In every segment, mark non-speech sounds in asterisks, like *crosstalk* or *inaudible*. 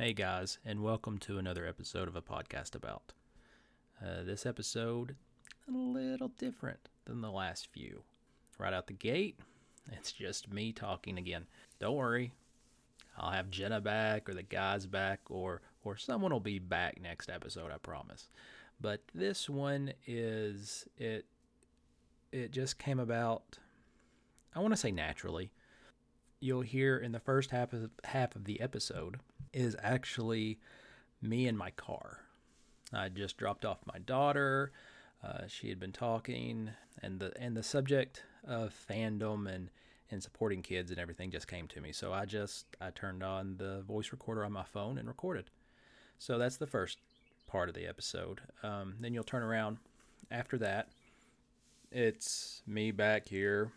Hey guys, and welcome to another episode of a podcast about. Uh, this episode a little different than the last few. Right out the gate, *laughs* it's just me talking again. Don't worry, I'll have Jenna back or the guys back or or someone will be back next episode, I promise. But this one is it it just came about I want to say naturally. You'll hear in the first half of half of the episode is actually me in my car. I just dropped off my daughter. Uh, she had been talking, and the and the subject of fandom and and supporting kids and everything just came to me. So I just I turned on the voice recorder on my phone and recorded. So that's the first part of the episode. Um, then you'll turn around after that. It's me back here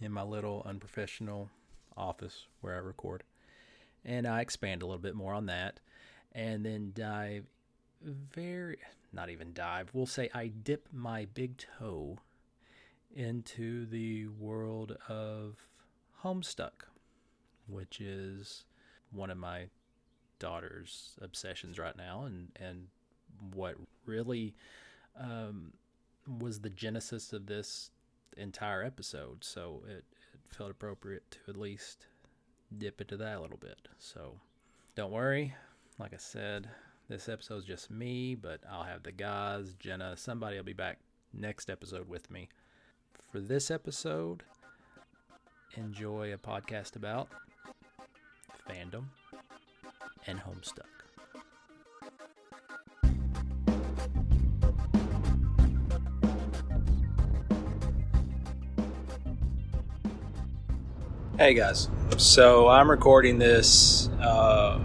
in my little unprofessional office where I record and I expand a little bit more on that, and then dive very not even dive. We'll say I dip my big toe into the world of Homestuck, which is one of my daughter's obsessions right now, and and what really um, was the genesis of this entire episode. So it, it felt appropriate to at least dip into that a little bit. So don't worry. Like I said, this episode's just me, but I'll have the guys, Jenna, somebody will be back next episode with me. For this episode, enjoy a podcast about fandom and Homestuck. Hey guys, so I'm recording this uh,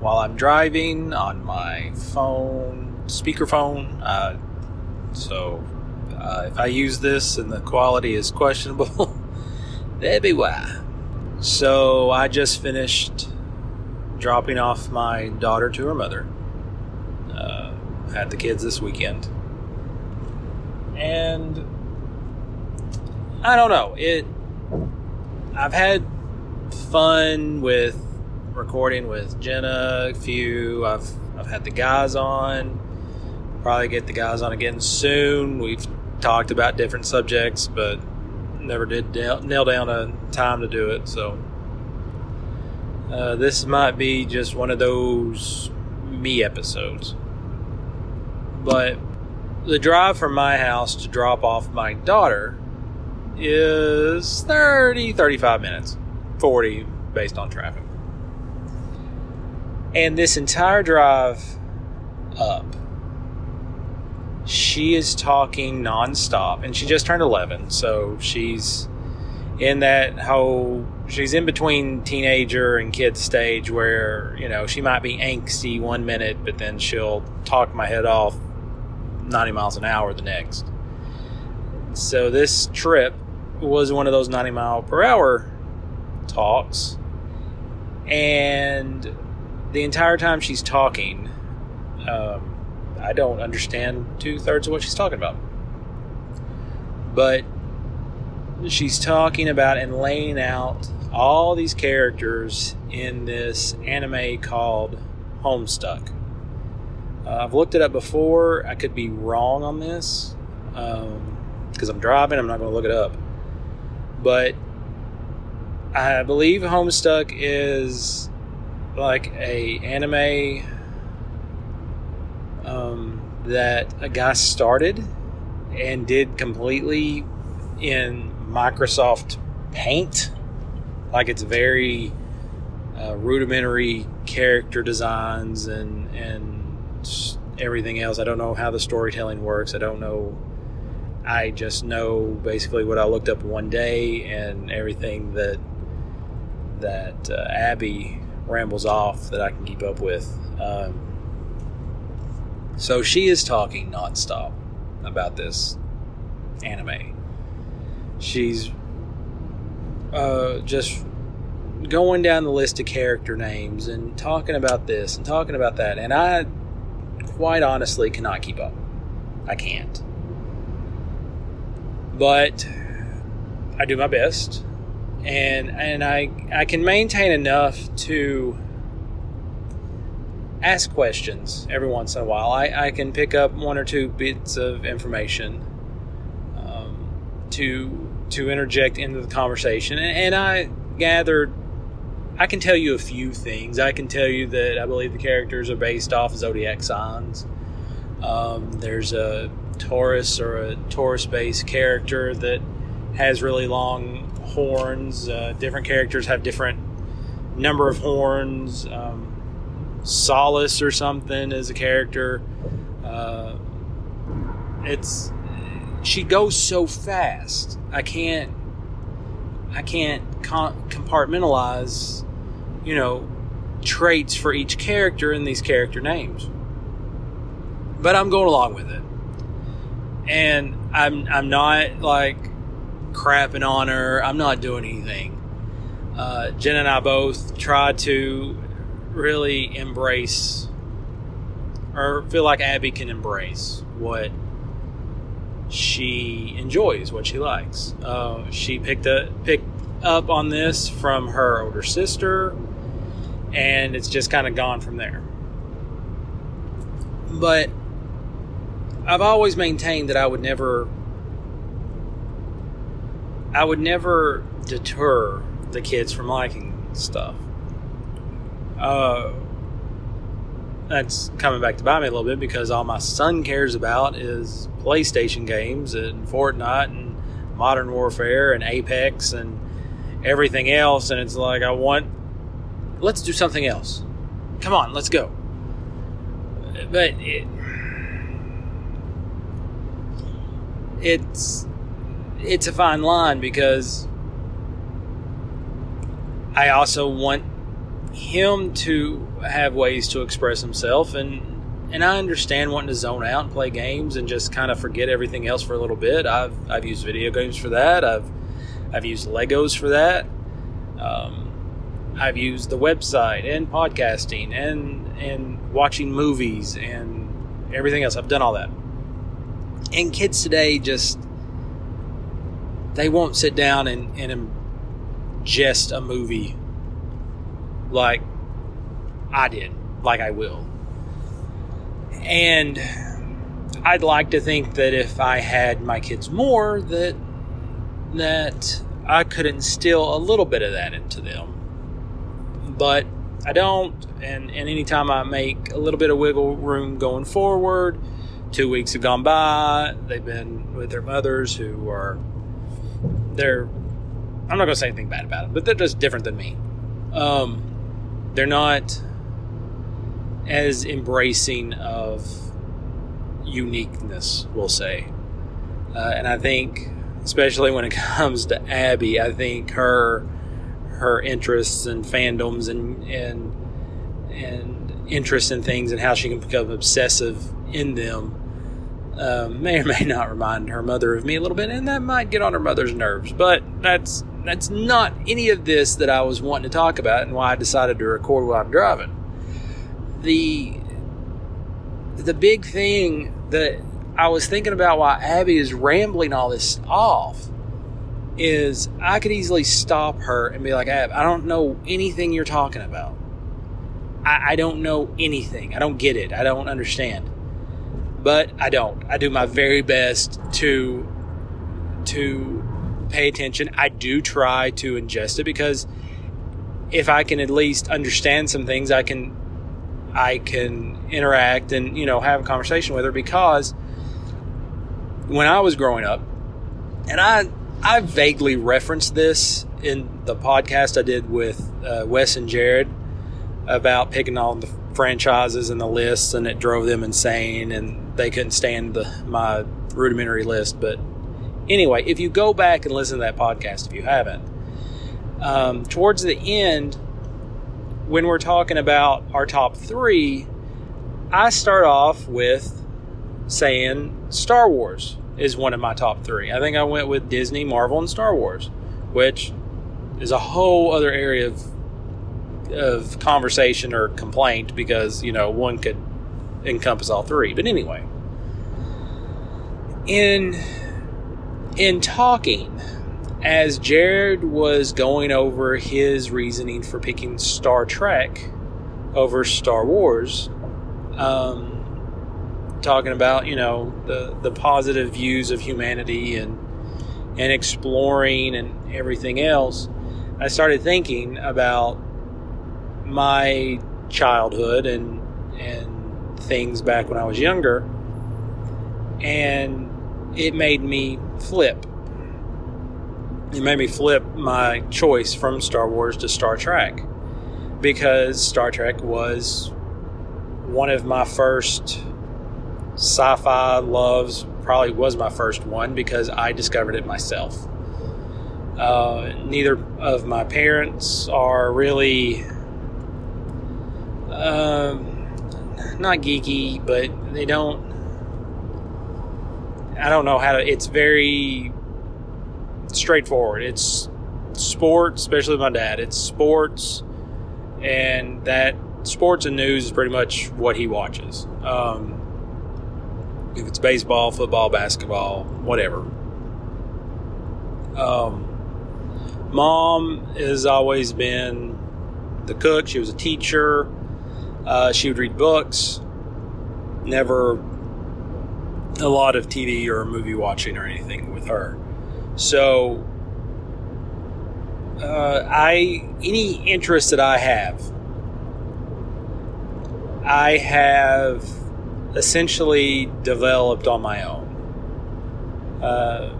while I'm driving on my phone, speakerphone. Uh, so uh, if I use this and the quality is questionable, *laughs* that'd be why. So I just finished dropping off my daughter to her mother. Uh, had the kids this weekend, and I don't know it I've had fun with recording with Jenna. A few. I've I've had the guys on. Probably get the guys on again soon. We've talked about different subjects, but never did nail down a time to do it. So uh, this might be just one of those me episodes. But the drive from my house to drop off my daughter is 30, 35 minutes, 40 based on traffic. And this entire drive up, she is talking nonstop, and she just turned 11, so she's in that whole she's in between teenager and kid stage where you know she might be angsty one minute but then she'll talk my head off 90 miles an hour the next so this trip was one of those 90 mile per hour talks. And the entire time she's talking, um, I don't understand two thirds of what she's talking about. But she's talking about and laying out all these characters in this anime called Homestuck. Uh, I've looked it up before. I could be wrong on this because um, I'm driving. I'm not going to look it up but I believe Homestuck is like a anime um, that a guy started and did completely in Microsoft Paint. Like it's very uh, rudimentary character designs and and everything else. I don't know how the storytelling works. I don't know I just know basically what I looked up one day and everything that that uh, Abby rambles off that I can keep up with. Um, so she is talking nonstop about this anime. She's uh, just going down the list of character names and talking about this and talking about that, and I quite honestly cannot keep up. I can't but I do my best, and and I I can maintain enough to ask questions every once in a while. I, I can pick up one or two bits of information um, to to interject into the conversation, and, and I gathered. I can tell you a few things. I can tell you that I believe the characters are based off zodiac signs. Um, there's a Taurus or a Taurus-based character that has really long horns. Uh, different characters have different number of horns. Um, Solace or something is a character. Uh, it's she goes so fast. I can't. I can't compartmentalize, you know, traits for each character in these character names. But I'm going along with it, and I'm I'm not like crapping on her. I'm not doing anything. Uh, Jen and I both tried to really embrace or feel like Abby can embrace what she enjoys, what she likes. Uh, she picked up picked up on this from her older sister, and it's just kind of gone from there. But I've always maintained that I would never, I would never deter the kids from liking stuff. Uh, that's coming back to bite me a little bit because all my son cares about is PlayStation games and Fortnite and Modern Warfare and Apex and everything else. And it's like, I want, let's do something else. Come on, let's go. But it, it's, it's a fine line because I also want him to have ways to express himself and and I understand wanting to zone out and play games and just kind of forget everything else for a little bit. I've I've used video games for that. I've I've used Legos for that. Um, I've used the website and podcasting and and watching movies and everything else. I've done all that. And kids today just they won't sit down and, and ingest a movie like I did, like I will. And I'd like to think that if I had my kids more, that that I could instill a little bit of that into them. But I don't, and, and anytime I make a little bit of wiggle room going forward, two weeks have gone by, they've been with their mothers who are, they're, I'm not to say anything bad about them, but they're just different than me. Um, they're not as embracing of uniqueness, we'll say. Uh, and I think, especially when it *laughs* comes to Abby, I think her her interests and fandoms and and and interests in things and how she can become obsessive in them uh, may or may not remind her mother of me a little bit, and that might get on her mother's nerves. But that's that's not any of this that I was wanting to talk about, and why I decided to record while I'm driving. The the big thing that I was thinking about why Abby is rambling all this off is I could easily stop her and be like, Ab, I don't know anything you're talking about. I, I don't know anything. I don't get it. I don't understand. But I don't. I do my very best to to pay attention. I do try to ingest it because if I can at least understand some things, I can I can interact and you know have a conversation with her because when I was growing up, and I I vaguely referenced this in the podcast I did with uh, Wes and Jared about picking all the franchises and the lists, and it drove them insane, and they couldn't stand the my rudimentary list. But anyway, if you go back and listen to that podcast, if you haven't, um, towards the end, when we're talking about our top three, I start off with saying Star Wars is one of my top three. I think I went with Disney, Marvel, and Star Wars, which is a whole other area of of conversation or complaint because you know one could encompass all three. But anyway, in in talking, as Jared was going over his reasoning for picking Star Trek over Star Wars, um, talking about you know the the positive views of humanity and and exploring and everything else. I started thinking about my childhood and and things back when I was younger, and it made me flip. It made me flip my choice from Star Wars to Star Trek because Star Trek was one of my first sci-fi loves. Probably was my first one because I discovered it myself. Uh, neither of my parents are really um, not geeky, but they don't. I don't know how to. It's very straightforward. It's sports, especially my dad. It's sports, and that sports and news is pretty much what he watches. Um, if it's baseball, football, basketball, whatever. Um, mom has always been the cook. She was a teacher. Uh, she would read books. Never a lot of TV or movie watching or anything with her. So, uh, I any interest that I have, I have essentially developed on my own. Uh,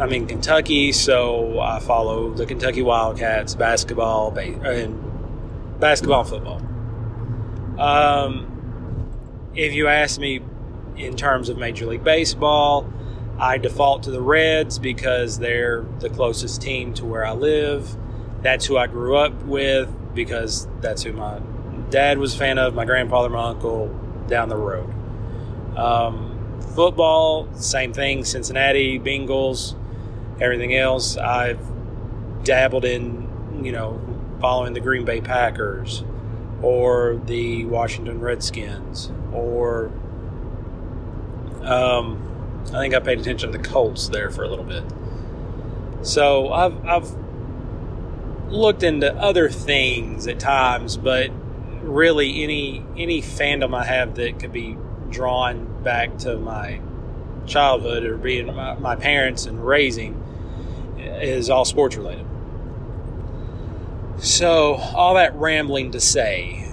I'm in Kentucky, so I follow the Kentucky Wildcats basketball and basketball and football. Um, if you ask me in terms of Major League Baseball, I default to the Reds because they're the closest team to where I live. That's who I grew up with because that's who my dad was a fan of, my grandfather, my uncle down the road. Um, football, same thing Cincinnati, Bengals, everything else. I've dabbled in, you know, following the Green Bay Packers or the Washington Redskins or um, I think I paid attention to the Colts there for a little bit. So I've I've looked into other things at times, but really any any fandom I have that could be drawn back to my childhood or being my, my parents and raising is all sports related. So all that rambling to say,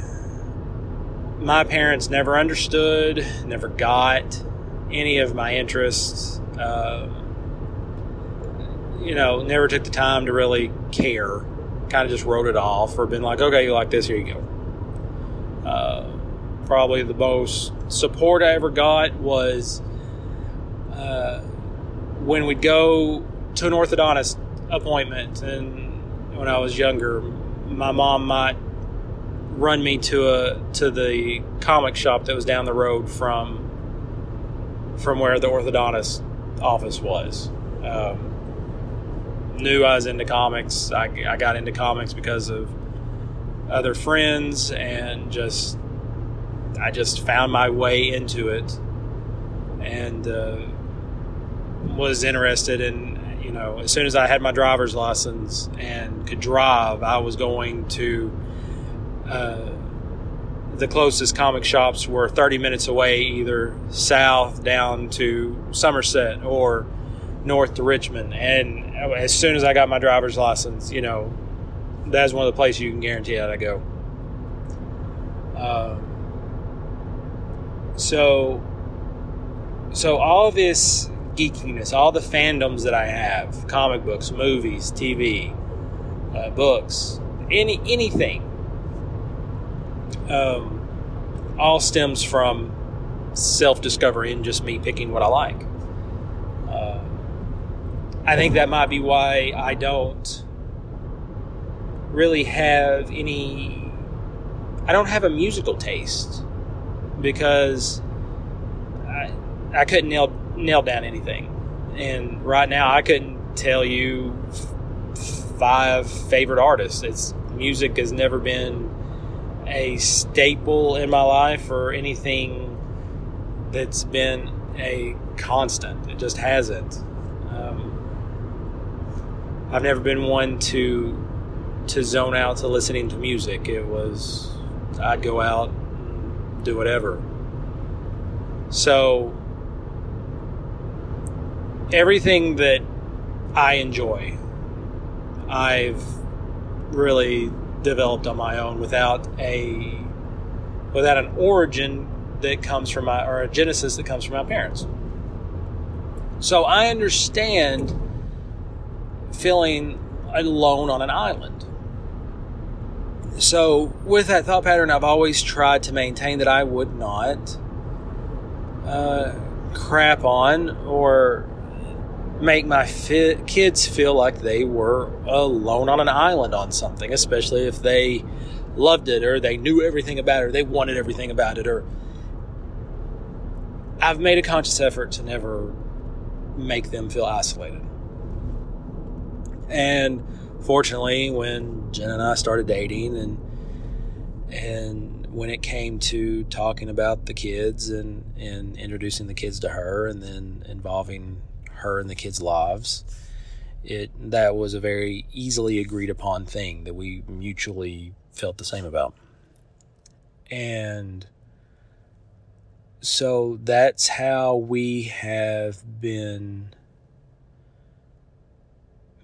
my parents never understood, never got any of my interests. Uh, you know, never took the time to really care. Kind of just wrote it off or been like, okay, you like this, here you go. Uh, probably the most support I ever got was uh, when we'd go to an orthodontist appointment, and when I was younger, my mom might run me to a to the comic shop that was down the road from from where the orthodontist office was. Um, knew I was into comics. I, I got into comics because of other friends and just I just found my way into it and uh, was interested in you know as soon as I had my driver's license and could drive I was going to uh, the closest comic shops were 30 minutes away, either south down to Somerset or north to Richmond. And as soon as I got my driver's license, you know, that's one of the places you can guarantee that I go. Um, so, so all this geekiness, all the fandoms that I have, comic books, movies, TV, uh, books, any anything um, all stems from self discovery and just me picking what I like. Uh, I think that might be why I don't really have any. I don't have a musical taste because I, I couldn't nail nail down anything, and right now I couldn't tell you five favorite artists. It's music has never been a staple in my life or anything that's been a constant. It just hasn't. Um, I've never been one to to zone out to listening to music. It was I'd go out and do whatever. So everything that I enjoy, I've really developed on my own without a without an origin that comes from my or a genesis that comes from my parents. So I understand feeling alone on an island. So with that thought pattern, I've always tried to maintain that I would not uh, crap on or make my fi- kids feel like they were alone on an island on something, especially if they loved it or they knew everything about it or they wanted everything about it or I've made a conscious effort to never make them feel isolated. And fortunately, when Jen and I started dating and and when it came to talking about the kids and, and introducing the kids to her and then involving her and the kids' lives, it that was a very easily agreed upon thing that we mutually felt the same about. And so that's how we have been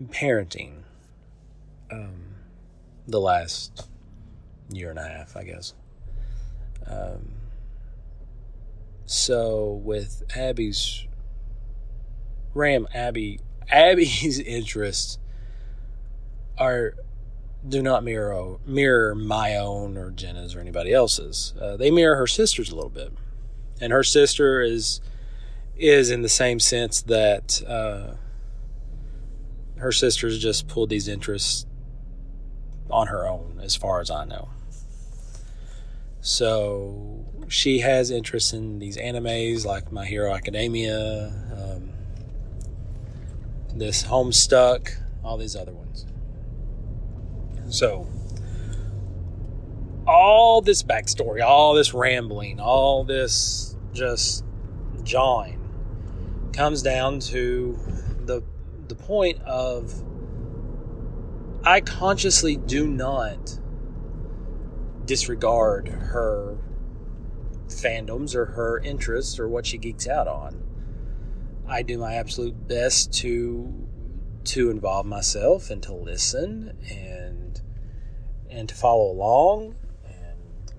parenting um, the last year and a half, I guess. Um, so with Abby's Ram, Abby, Abby's *laughs* interests are do not mirror mirror my own or Jenna's or anybody else's. Uh, they mirror her sister's a little bit, and her sister is is in the same sense that uh, her sister's just pulled these interests on her own, as far as I know. So she has interest in these animes like My Hero Academia, um, this Homestuck, all these other ones. So, all this backstory, all this rambling, all this just jawing comes down to the the point of I consciously do not disregard her fandoms or her interests or what she geeks out on. I do my absolute best to to involve myself and to listen and and to follow along and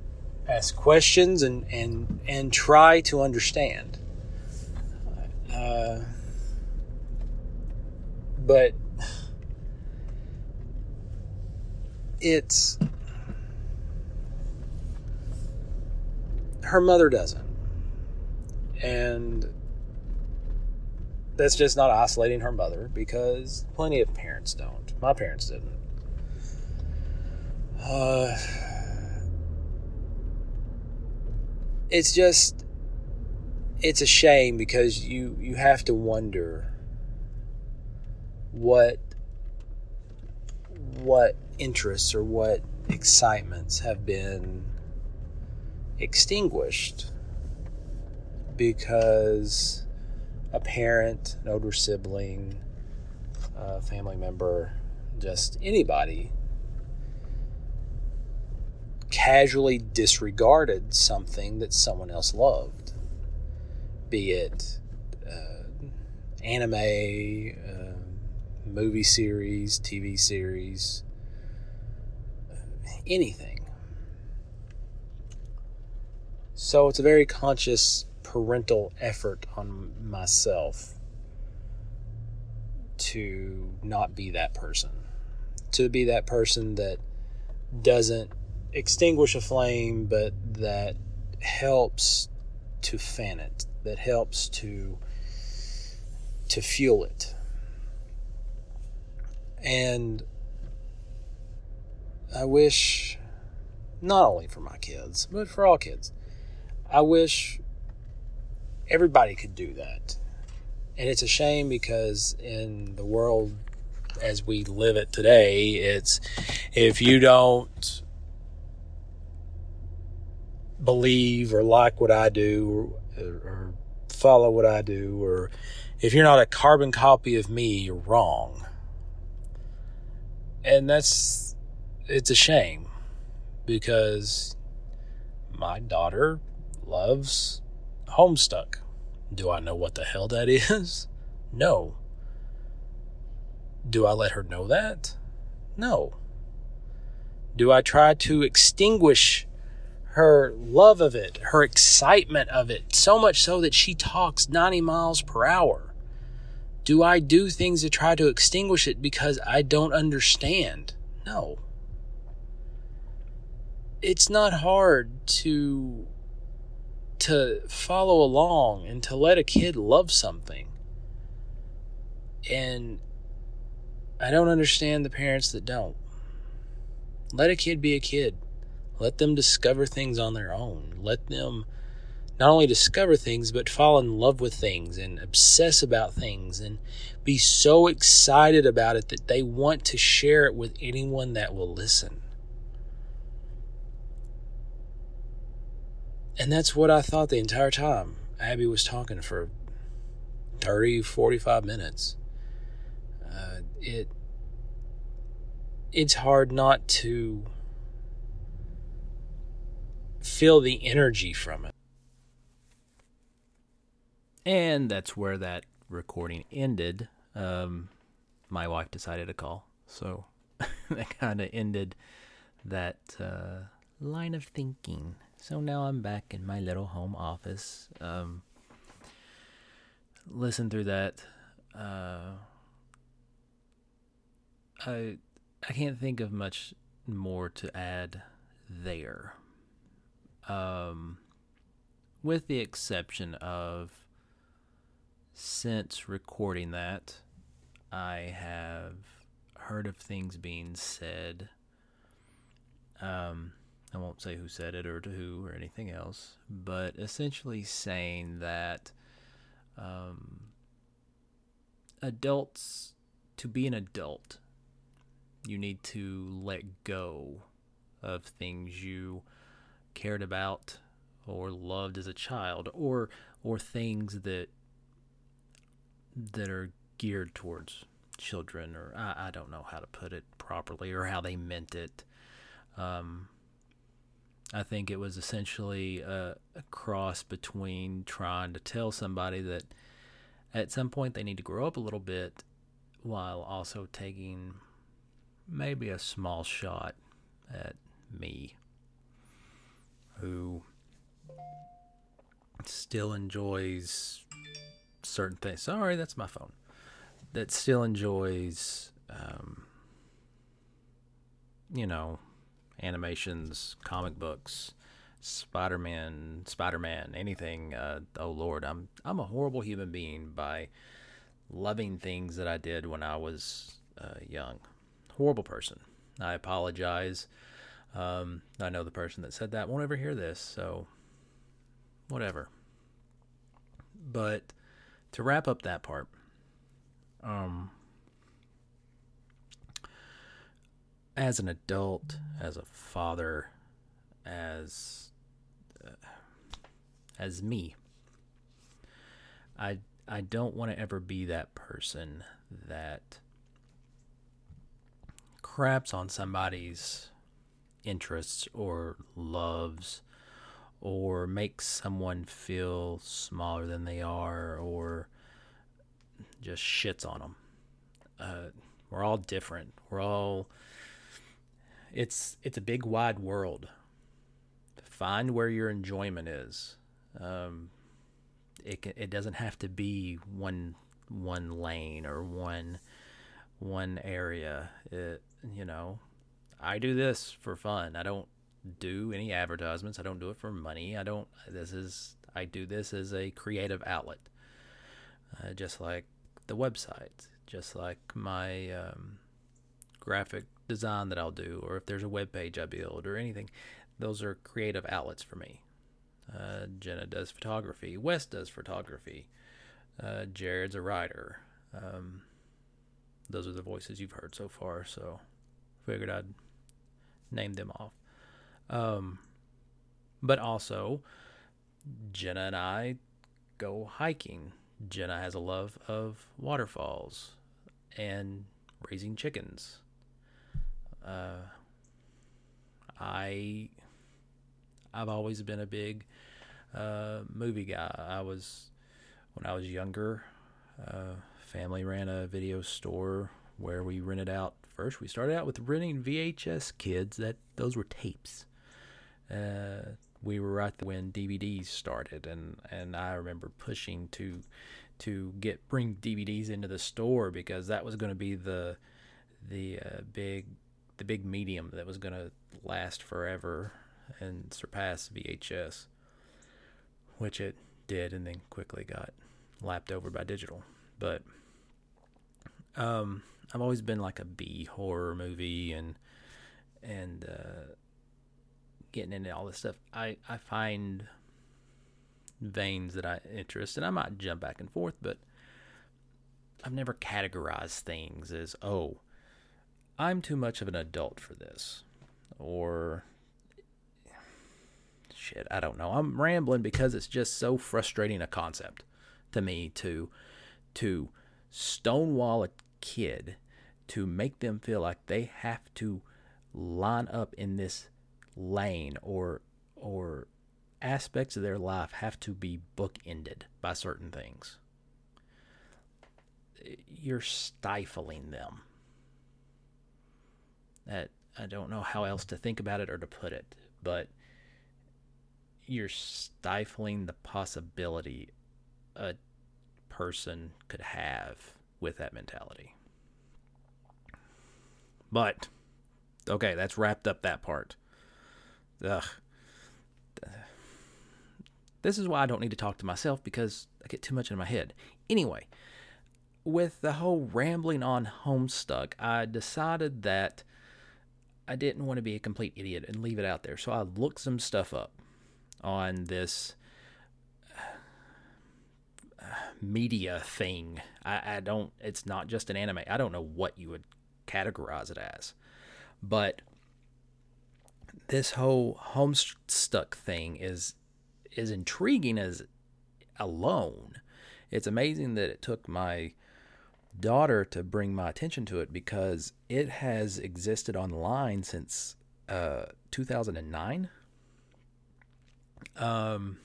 ask questions and and and try to understand. Uh, but it's her mother doesn't and that's just not isolating her mother because plenty of parents don't. My parents didn't. Uh, it's just it's a shame because you you have to wonder what what interests or what excitements have been extinguished. Because a parent, an older sibling, a family member, just anybody casually disregarded something that someone else loved, be it uh, anime, uh, movie series, TV series, anything. So it's a very conscious parental effort on myself to not be that person. To be that person that doesn't extinguish a flame, but that helps to fan it, that helps to to fuel it. And I wish, not only for my kids, but for all kids, I wish everybody could do that. And it's a shame because in the world as we live it today, it's if you don't believe or like what I do or, or follow what I do, or if you're not a carbon copy of me, you're wrong. And that's, it's a shame because my daughter loves Homestuck. Do I know what the hell that *laughs* is? No. Do I let her know that? No. Do I try to extinguish her love of it, her excitement of it, so much so that she talks 90 miles per hour? Do I do things to try to extinguish it because I don't understand? No. It's not hard to to follow along and to let a kid love something. And I don't understand the parents that don't. Let a kid be a kid. Let them discover things on their own. Let them not only discover things, but fall in love with things and obsess about things and be so excited about it that they want to share it with anyone that will listen. And that's what I thought the entire time. Abby was talking for 30, 45 minutes. Uh, it it's hard not to feel the energy from it. And that's where that recording ended. Um, my wife decided to call, so *laughs* that kind of ended that uh, line of thinking. So now I'm back in my little home office. Um, listen through that. Uh, I I can't think of much more to add there. Um, with the exception of since recording that, I have heard of things being said. Um, I won't say who said it or to who or anything else, but essentially saying that um, adults, to be an adult, you need to let go of things you cared about or loved as a child or or things that that are geared towards children or I, I don't know how to put it properly or how they meant it. Um, I think it was essentially a, a cross between trying to tell somebody that at some point they need to grow up a little bit while also taking maybe a small shot at me, who still enjoys certain things. Sorry, that's my phone. That still enjoys, um, you know, animations, comic books, Spider-Man, Spider-Man, anything. Uh, oh Lord, I'm I'm a horrible human being by loving things that I did when I was uh, young horrible person. I apologize. Um, I know the person that said that won't ever hear this, so whatever. But to wrap up that part, um, as an adult, as a father, as uh, as me, I I don't want to ever be that person that craps on somebody's interests or loves or makes someone feel smaller than they are or just shits on them. Uh, we're all different. We're all it's it's a big wide world. Find where your enjoyment is. Um, it it doesn't have to be one one lane or one one area. It you know, I do this for fun. I don't do any advertisements. I don't do it for money. I don't. This is I do this as a creative outlet, uh, just like the website, just like my um, graphic design that I'll do, or if there's a web page I build or anything. Those are creative outlets for me. Uh, Jenna does photography. Wes does photography. Uh, Jared's a writer. Um, those are the voices you've heard so far, so figured I'd name them off. Um, but also, Jenna and I go hiking. Jenna has a love of waterfalls and raising chickens. Uh, I I've always been a big uh, movie guy. I was when I was younger. Uh, family ran a video store where we rented out. First, we started out with renting VHS kids. That those were tapes. Uh, we were right when DVDs started, and and I remember pushing to to get bring DVDs into the store because that was going to be the the uh, big the big medium that was going to last forever and surpass VHS, which it did, and then quickly got lapped over by digital. But um, I've always been like a B horror movie and and uh, getting into all this stuff. I I find veins that I interest, and I might jump back and forth, but I've never categorized things as oh, I'm too much of an adult for this, or shit, I don't know. I'm rambling because it's just so frustrating a concept to me to to stonewall a kid to make them feel like they have to line up in this lane or or aspects of their life have to be bookended by certain things. You're stifling them. That I don't know how else to think about it or to put it, but you're stifling the possibility a person could have with that mentality. But okay, that's wrapped up that part. Ugh. This is why I don't need to talk to myself because I get too much in my head. Anyway, with the whole rambling on Homestuck, I decided that I didn't want to be a complete idiot and leave it out there. So I looked some stuff up on this uh, media thing. I, I don't, it's not just an anime. I don't know what you would categorize it as. But this whole Homestuck thing is is intriguing as alone. It's amazing that it took my daughter to bring my attention to it because it has existed online since uh, 2009. Um,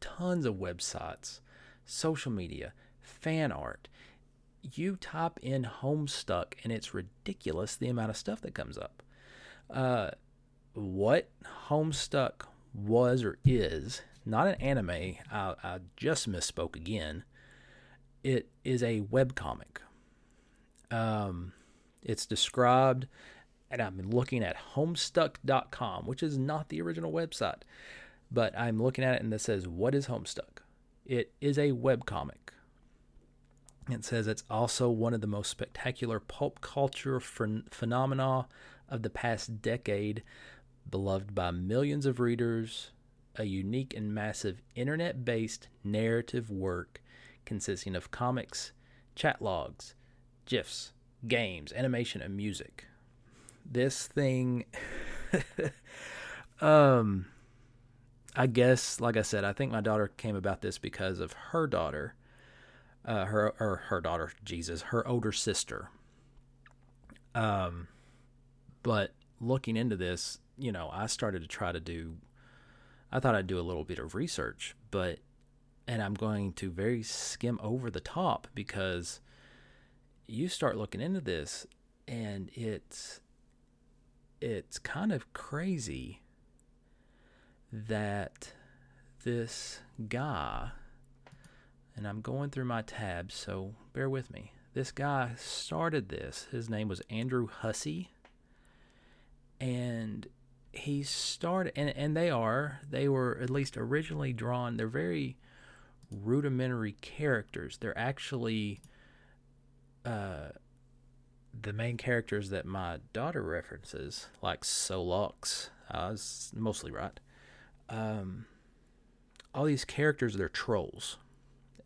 tons of websites, social media, fan art. You type in Homestuck, and it's ridiculous the amount of stuff that comes up. Uh, what Homestuck was or is not an anime. I, I just misspoke again. It is a web comic. Um, it's described, and I'm looking at Homestuck.com, which is not the original website, but I'm looking at it and it says, "What is Homestuck?" It is a web comic. It says it's also one of the most spectacular pulp culture ph- phenomena of the past decade beloved by millions of readers, a unique and massive internet based narrative work consisting of comics, chat logs, GIFs, games, animation, and music. This thing, *laughs* um, I guess, like I said, I think my daughter came about this because of her daughter, uh, her or her daughter, Jesus, her older sister. Um, but looking into this, you know, I started to try to do, I thought I'd do a little bit of research, but, and I'm going to very skim over the top because you start looking into this and it's, it's kind of crazy that this guy, and I'm going through my tabs, so bear with me. This guy started this. His name was Andrew Hussie. And he started and, and they are they were at least originally drawn they're very rudimentary characters. They're actually uh the main characters that my daughter references like Sollux I was mostly right? Um all these characters they're trolls.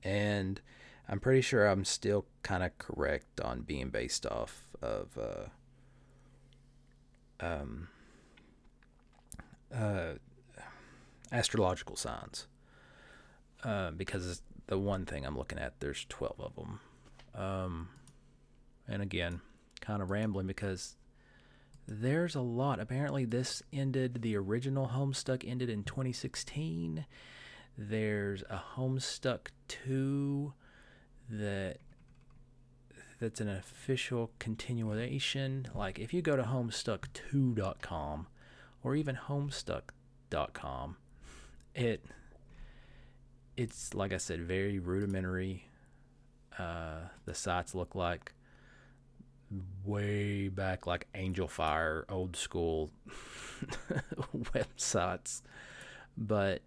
And I'm pretty sure I'm still kind of correct on being based off of uh um uh, astrological signs uh, because the one thing I'm looking at, there's 12 of them. Um, and again, kind of rambling because there's a lot. Apparently, this ended, the original Homestuck ended in 2016. There's a Homestuck 2 that that's an official continuation. Like if you go to homestuck2.com or even homestuck.com, it it's like I said, very rudimentary. Uh, the sites look like way back, like Angelfire, old school *laughs* websites, but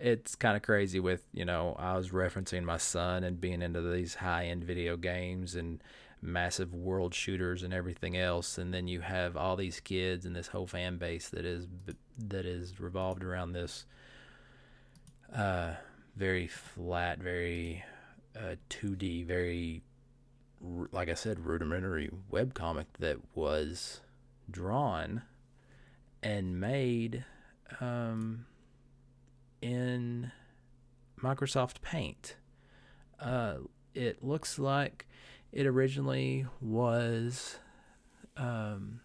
it's kind of crazy with you know i was referencing my son and being into these high-end video games and massive world shooters and everything else and then you have all these kids and this whole fan base that is that is revolved around this uh very flat very uh 2d very like i said rudimentary web comic that was drawn and made um in Microsoft Paint. Uh, it looks like it originally was um,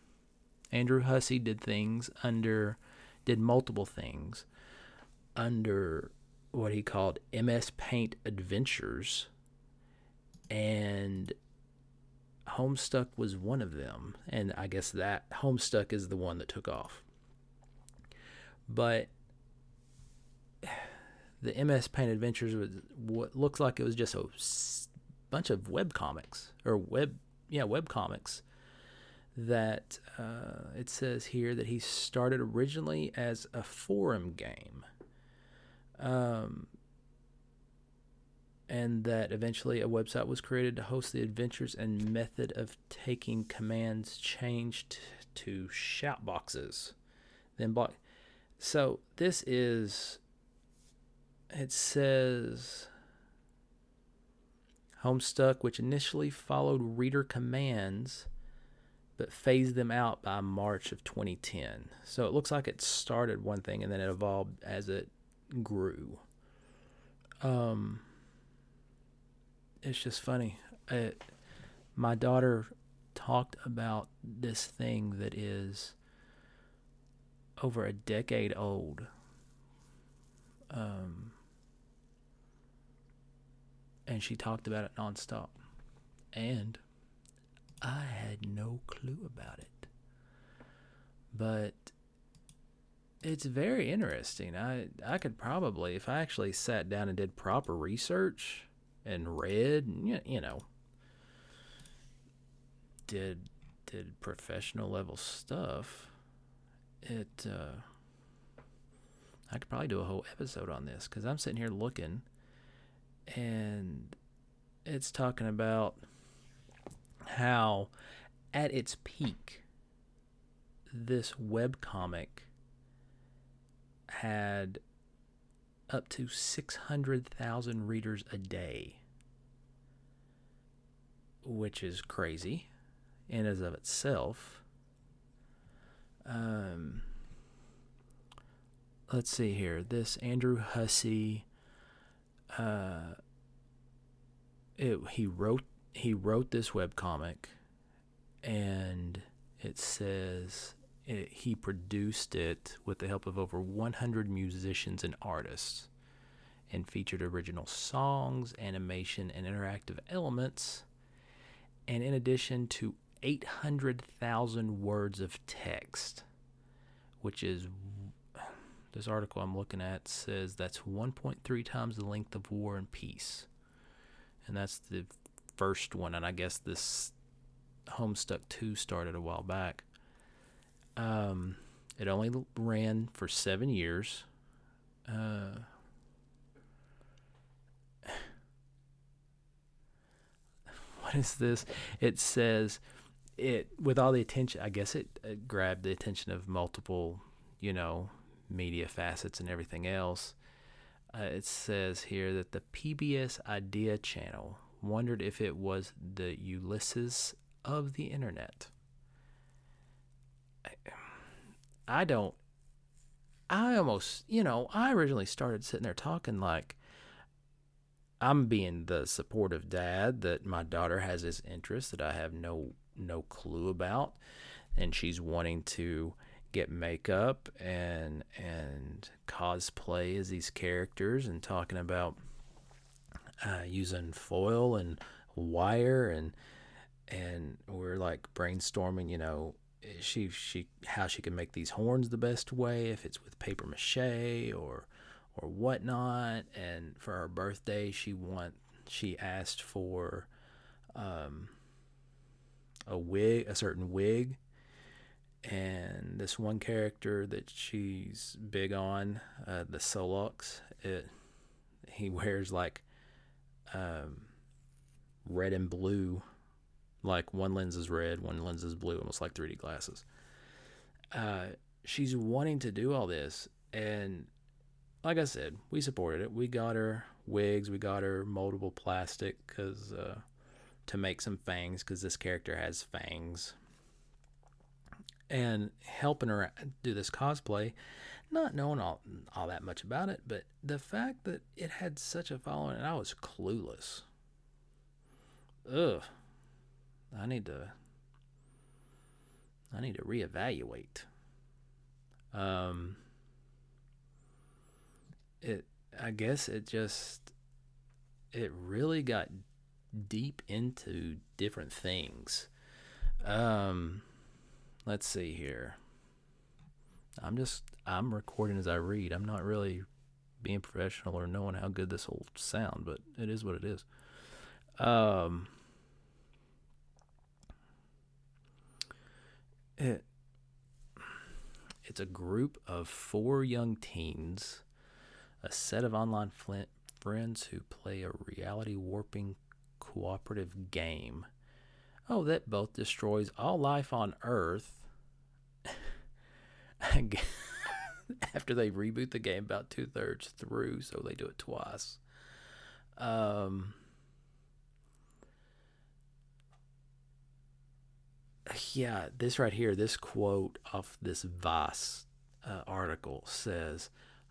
Andrew Hussie did things under, did multiple things under what he called MS Paint Adventures, and Homestuck was one of them. And I guess that Homestuck is the one that took off. But the MS Paint Adventures was what looks like it was just a bunch of web comics or web yeah web comics that uh, it says here that he started originally as a forum game um, and that eventually a website was created to host the adventures and method of taking commands changed to shout boxes then block so this is it says Homestuck, which initially followed reader commands but phased them out by March of 2010. So it looks like it started one thing and then it evolved as it grew. Um, it's just funny. It, my daughter talked about this thing that is over a decade old. Um, and she talked about it nonstop. And I had no clue about it. But it's very interesting. I I could probably if I actually sat down and did proper research and read, you know, did did professional level stuff, it uh I could probably do a whole episode on this cuz I'm sitting here looking and it's talking about how at its peak this web comic had up to 600,000 readers a day which is crazy in as of itself. Um let's see here. This Andrew Hussie uh, it, he wrote he wrote this web comic, and it says it, he produced it with the help of over 100 musicians and artists, and featured original songs, animation, and interactive elements, and in addition to 800,000 words of text, which is this article I'm looking at says that's 1.3 times the length of War and Peace. And that's the first one. And I guess this Homestuck 2 started a while back. Um, it only ran for seven years. Uh, *sighs* what is this? It says it with all the attention. I guess it, it grabbed the attention of multiple, you know, media facets and everything else. Uh, it says here that the PBS Idea Channel wondered if it was the Ulysses of the internet. I, I don't. I almost, you know, I originally started sitting there talking like I'm being the supportive dad that my daughter has this interest that I have no no clue about and she's wanting to get makeup and and cosplay as these characters and talking about uh, using foil and wire and and we're like brainstorming you know she she how she can make these horns the best way if it's with paper mache or or whatnot. And for her birthday she want she asked for um a wig a certain wig. And this one character that she's big on uh, the Sollux it he *laughs* wears like um red and blue like one lens is red, one lens is blue, almost like 3D glasses. Uh, she's wanting to do all this, and like I said, we supported it. We got her wigs, we got her moldable plastic because uh, to make some fangs because this character has fangs, and helping her do this cosplay. Not knowing all all that much about it, but the fact that it had such a following, and I was clueless. Ugh, I need to I need to reevaluate. Um it I guess it just it really got deep into different things. Um let's see here. I'm just I'm recording as I read. I'm not really being professional or knowing how good this will sound, but it is what it is. Um It, it's a group of four young teens, a set of online flint friends who play a reality warping cooperative game. Oh, that both destroys all life on Earth. *laughs* *laughs* After they reboot the game about two thirds through, so they do it twice. Um, yeah, this right here, this quote off this Vice uh, article says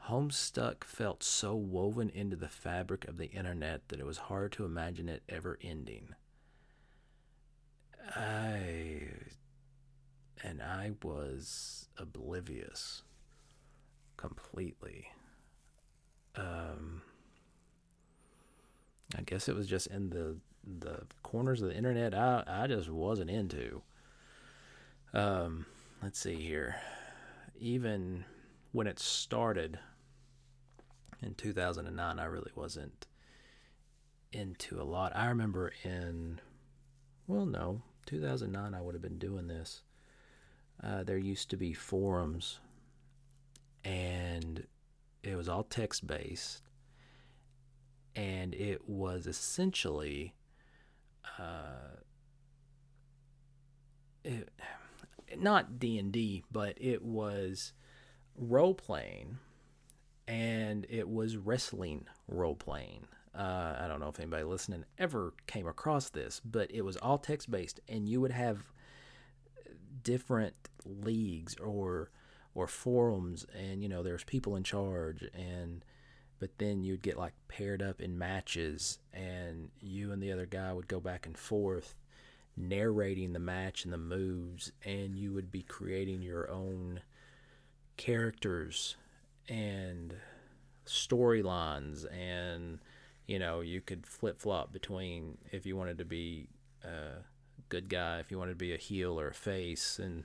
Homestuck felt so woven into the fabric of the internet that it was hard to imagine it ever ending. I and I was oblivious completely. Um, I guess it was just in the the corners of the internet I I just wasn't into. Um, let's see here. Even when it started in 2009, I really wasn't into a lot. I remember in, well, no, 2009, I would have been doing this. Uh, there used to be forums, and it was all text based, and it was essentially, uh, it, not D&D, but it was role playing and it was wrestling role playing. Uh, I don't know if anybody listening ever came across this, but it was all text based, and you would have different leagues or or forums, and you know there's people in charge, and but then you'd get like paired up in matches, and you and the other guy would go back and forth, narrating the match and the moves, and you would be creating your own characters and storylines and you know you could flip flop between if you wanted to be a good guy if you wanted to be a heel or a face and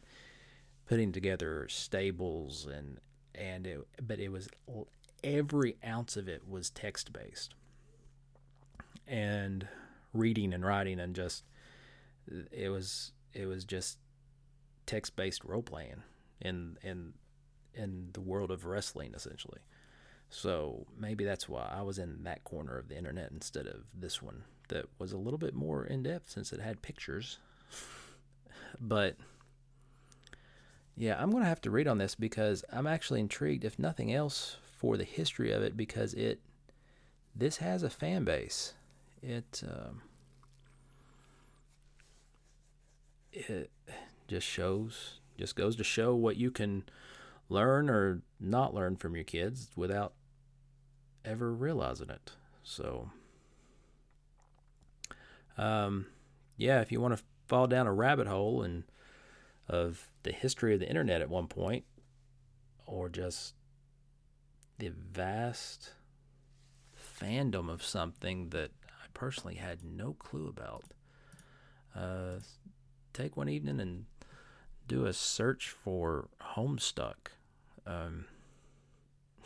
putting together stables and and it but it was every ounce of it was text based and reading and writing and just it was it was just text based role playing in in in the world of wrestling essentially. So maybe that's why I was in that corner of the internet instead of this one that was a little bit more in depth since it had pictures. but yeah, I'm going to have to read on this because I'm actually intrigued if nothing else for the history of it because it this has a fan base. It um, it just shows just goes to show what you can learn or not learn from your kids without ever realizing it. So um yeah, if you want to fall down a rabbit hole and of the history of the internet at one point, or just the vast fandom of something that I personally had no clue about. Uh, take one evening and do a search for Homestuck. Um,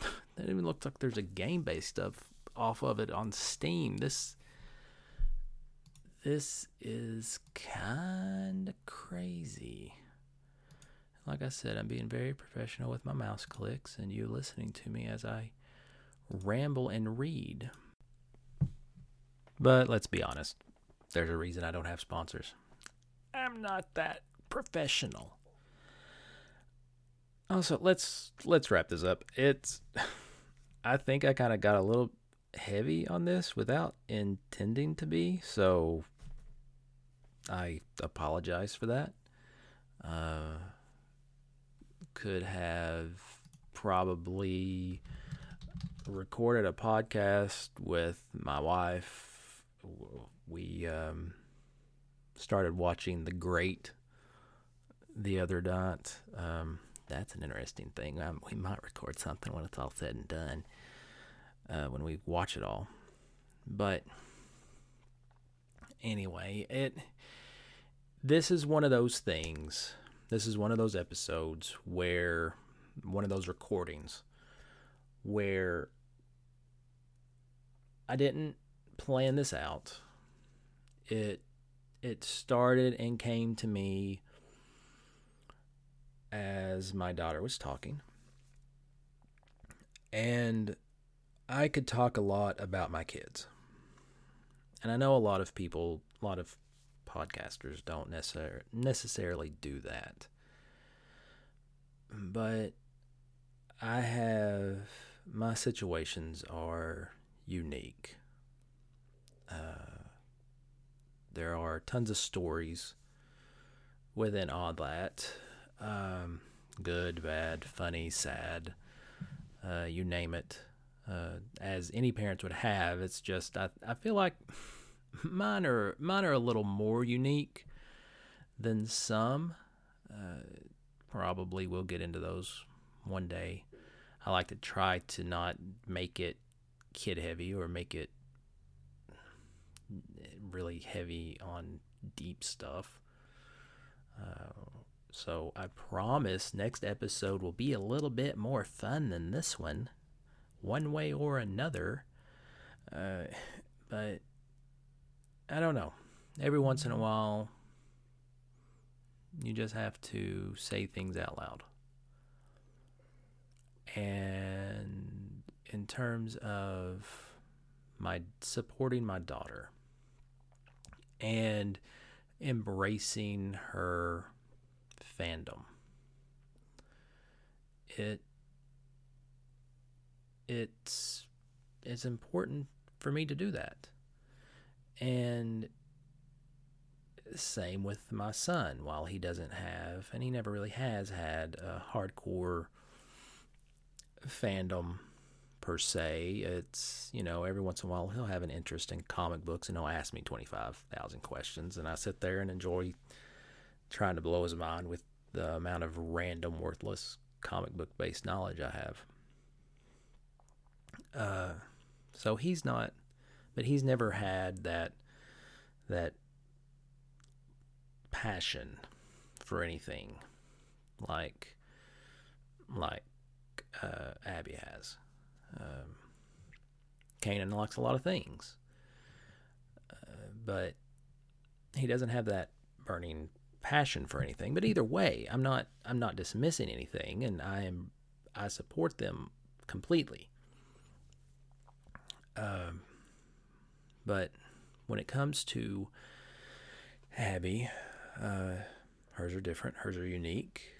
*laughs* it even looks like there's a game based stuff off of it on Steam. This this is kind of crazy. Like I said, I'm being very professional with my mouse clicks and you listening to me as I ramble and read. But let's be honest, there's a reason I don't have sponsors. I'm not that professional. Also, let's let's wrap this up. It's *laughs* I think I kind of got a little heavy on this without intending to be, so I apologize for that. Uh, could have probably recorded a podcast with my wife. We um, started watching The Great the other night. Um, that's an interesting thing. Um, we might record something when it's all said and done, uh, when we watch it all. But anyway, it this is one of those things. This is one of those episodes where one of those recordings where I didn't plan this out. It it started and came to me as my daughter was talking. And I could talk a lot about my kids. And I know a lot of people, a lot of podcasters don't necessar- necessarily do that. But I have my situations are unique. Uh, there are tons of stories within all that um, good, bad, funny, sad, uh, you name it. Uh, as any parents would have, it's just I, I feel like mine are mine are a little more unique than some. Uh, probably we'll get into those one day. I like to try to not make it kid heavy or make it really heavy on deep stuff. Uh, so I promise next episode will be a little bit more fun than this one, one way or another. Uh, but I don't know. Every once in a while, you just have to say things out loud. And in terms of my supporting my daughter and embracing her fandom, it it's it's important for me to do that. And same with my son. While he doesn't have, and he never really has had a hardcore fandom per se. It's, you know, every once in a while he'll have an interest in comic books and he'll ask me 25,000 questions. And I sit there and enjoy trying to blow his mind with the amount of random, worthless comic book based knowledge I have. Uh, so he's not, but he's never had that, that passion for anything like, like uh, Abby has. Um, Kanan likes a lot of things, uh, but he doesn't have that burning passion for anything. But either way, I'm not I'm not dismissing anything, and I am I support them completely. Um, but when it comes to Abby, uh, hers are different. Hers are unique,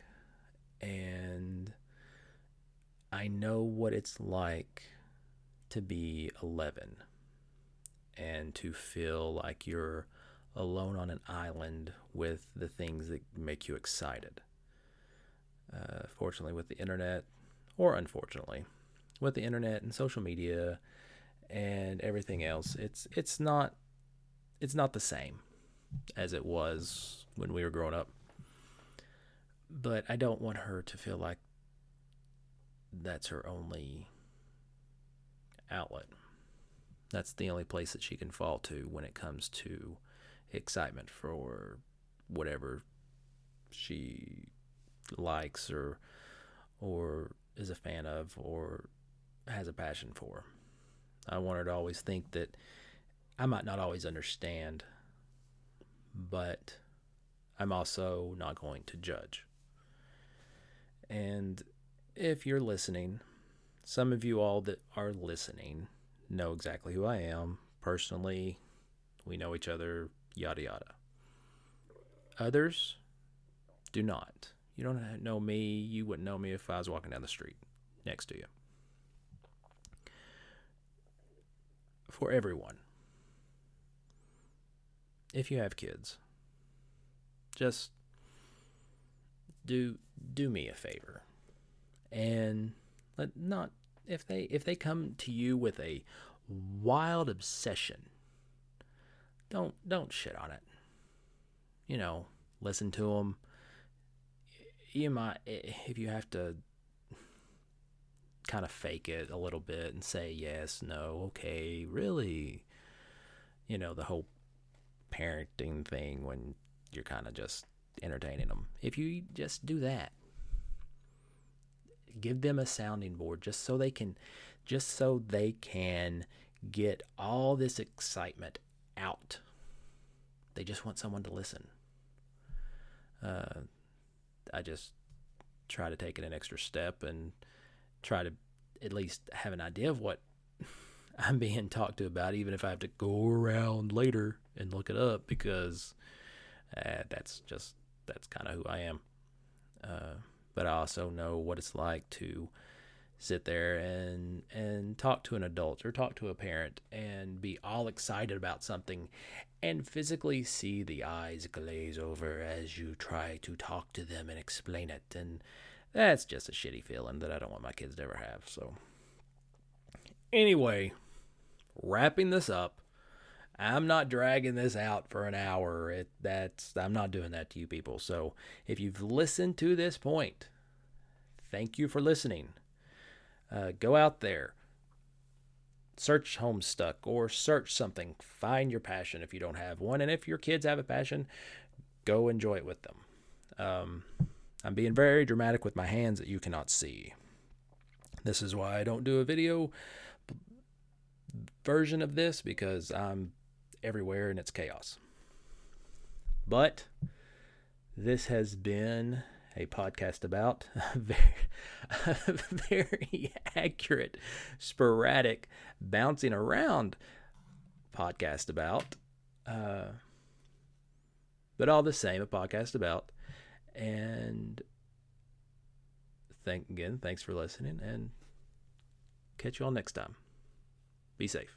and I know what it's like to be 11 and to feel like you're alone on an island with the things that make you excited. Uh, fortunately, with the internet, or unfortunately, with the internet and social media and everything else, it's it's not it's not the same as it was when we were growing up. but I don't want her to feel like that's her only outlet. That's the only place that she can fall to when it comes to excitement for whatever she likes or or is a fan of or has a passion for. I want her to always think that I might not always understand, but I'm also not going to judge. And if you're listening, some of you all that are listening know exactly who I am personally. We know each other, yada yada. Others do not. You don't know me. You wouldn't know me if I was walking down the street next to you. For everyone, if you have kids, just do do me a favor and let not if they if they come to you with a wild obsession don't don't shit on it. You know listen to them you might if you have to kind of fake it a little bit and say yes no okay really you know the whole parenting thing when you're kind of just entertaining them if you just do that give them a sounding board just so they can just so they can get all this excitement out. They just want someone to listen. Uh, i just try to take it an extra step and try to at least have an idea of what *laughs* i'm being talked to about even if i have to go around later and look it up because uh, that's just that's kind of who i am. Uh, but I also know what it's like to sit there and and talk to an adult or talk to a parent and be all excited about something and physically see the eyes glaze over as you try to talk to them and explain it. And that's just a shitty feeling that I don't want my kids to ever have. So anyway wrapping this up I'm not dragging this out for an hour. It, that's I'm not doing that to you people. So if you've listened to this point, thank you for listening. Uh, go out there, search Homestuck or search something. Find your passion if you don't have one, and if your kids have a passion, go enjoy it with them. Um, I'm being very dramatic with my hands that you cannot see. This is why I don't do a video version of this because I'm everywhere and it's chaos. But this has been a podcast about *laughs* a very, a *laughs* very accurate, sporadic, bouncing around podcast about, uh, but all the same, a podcast about. And thank again, thanks for listening, and catch you all next time. Be safe.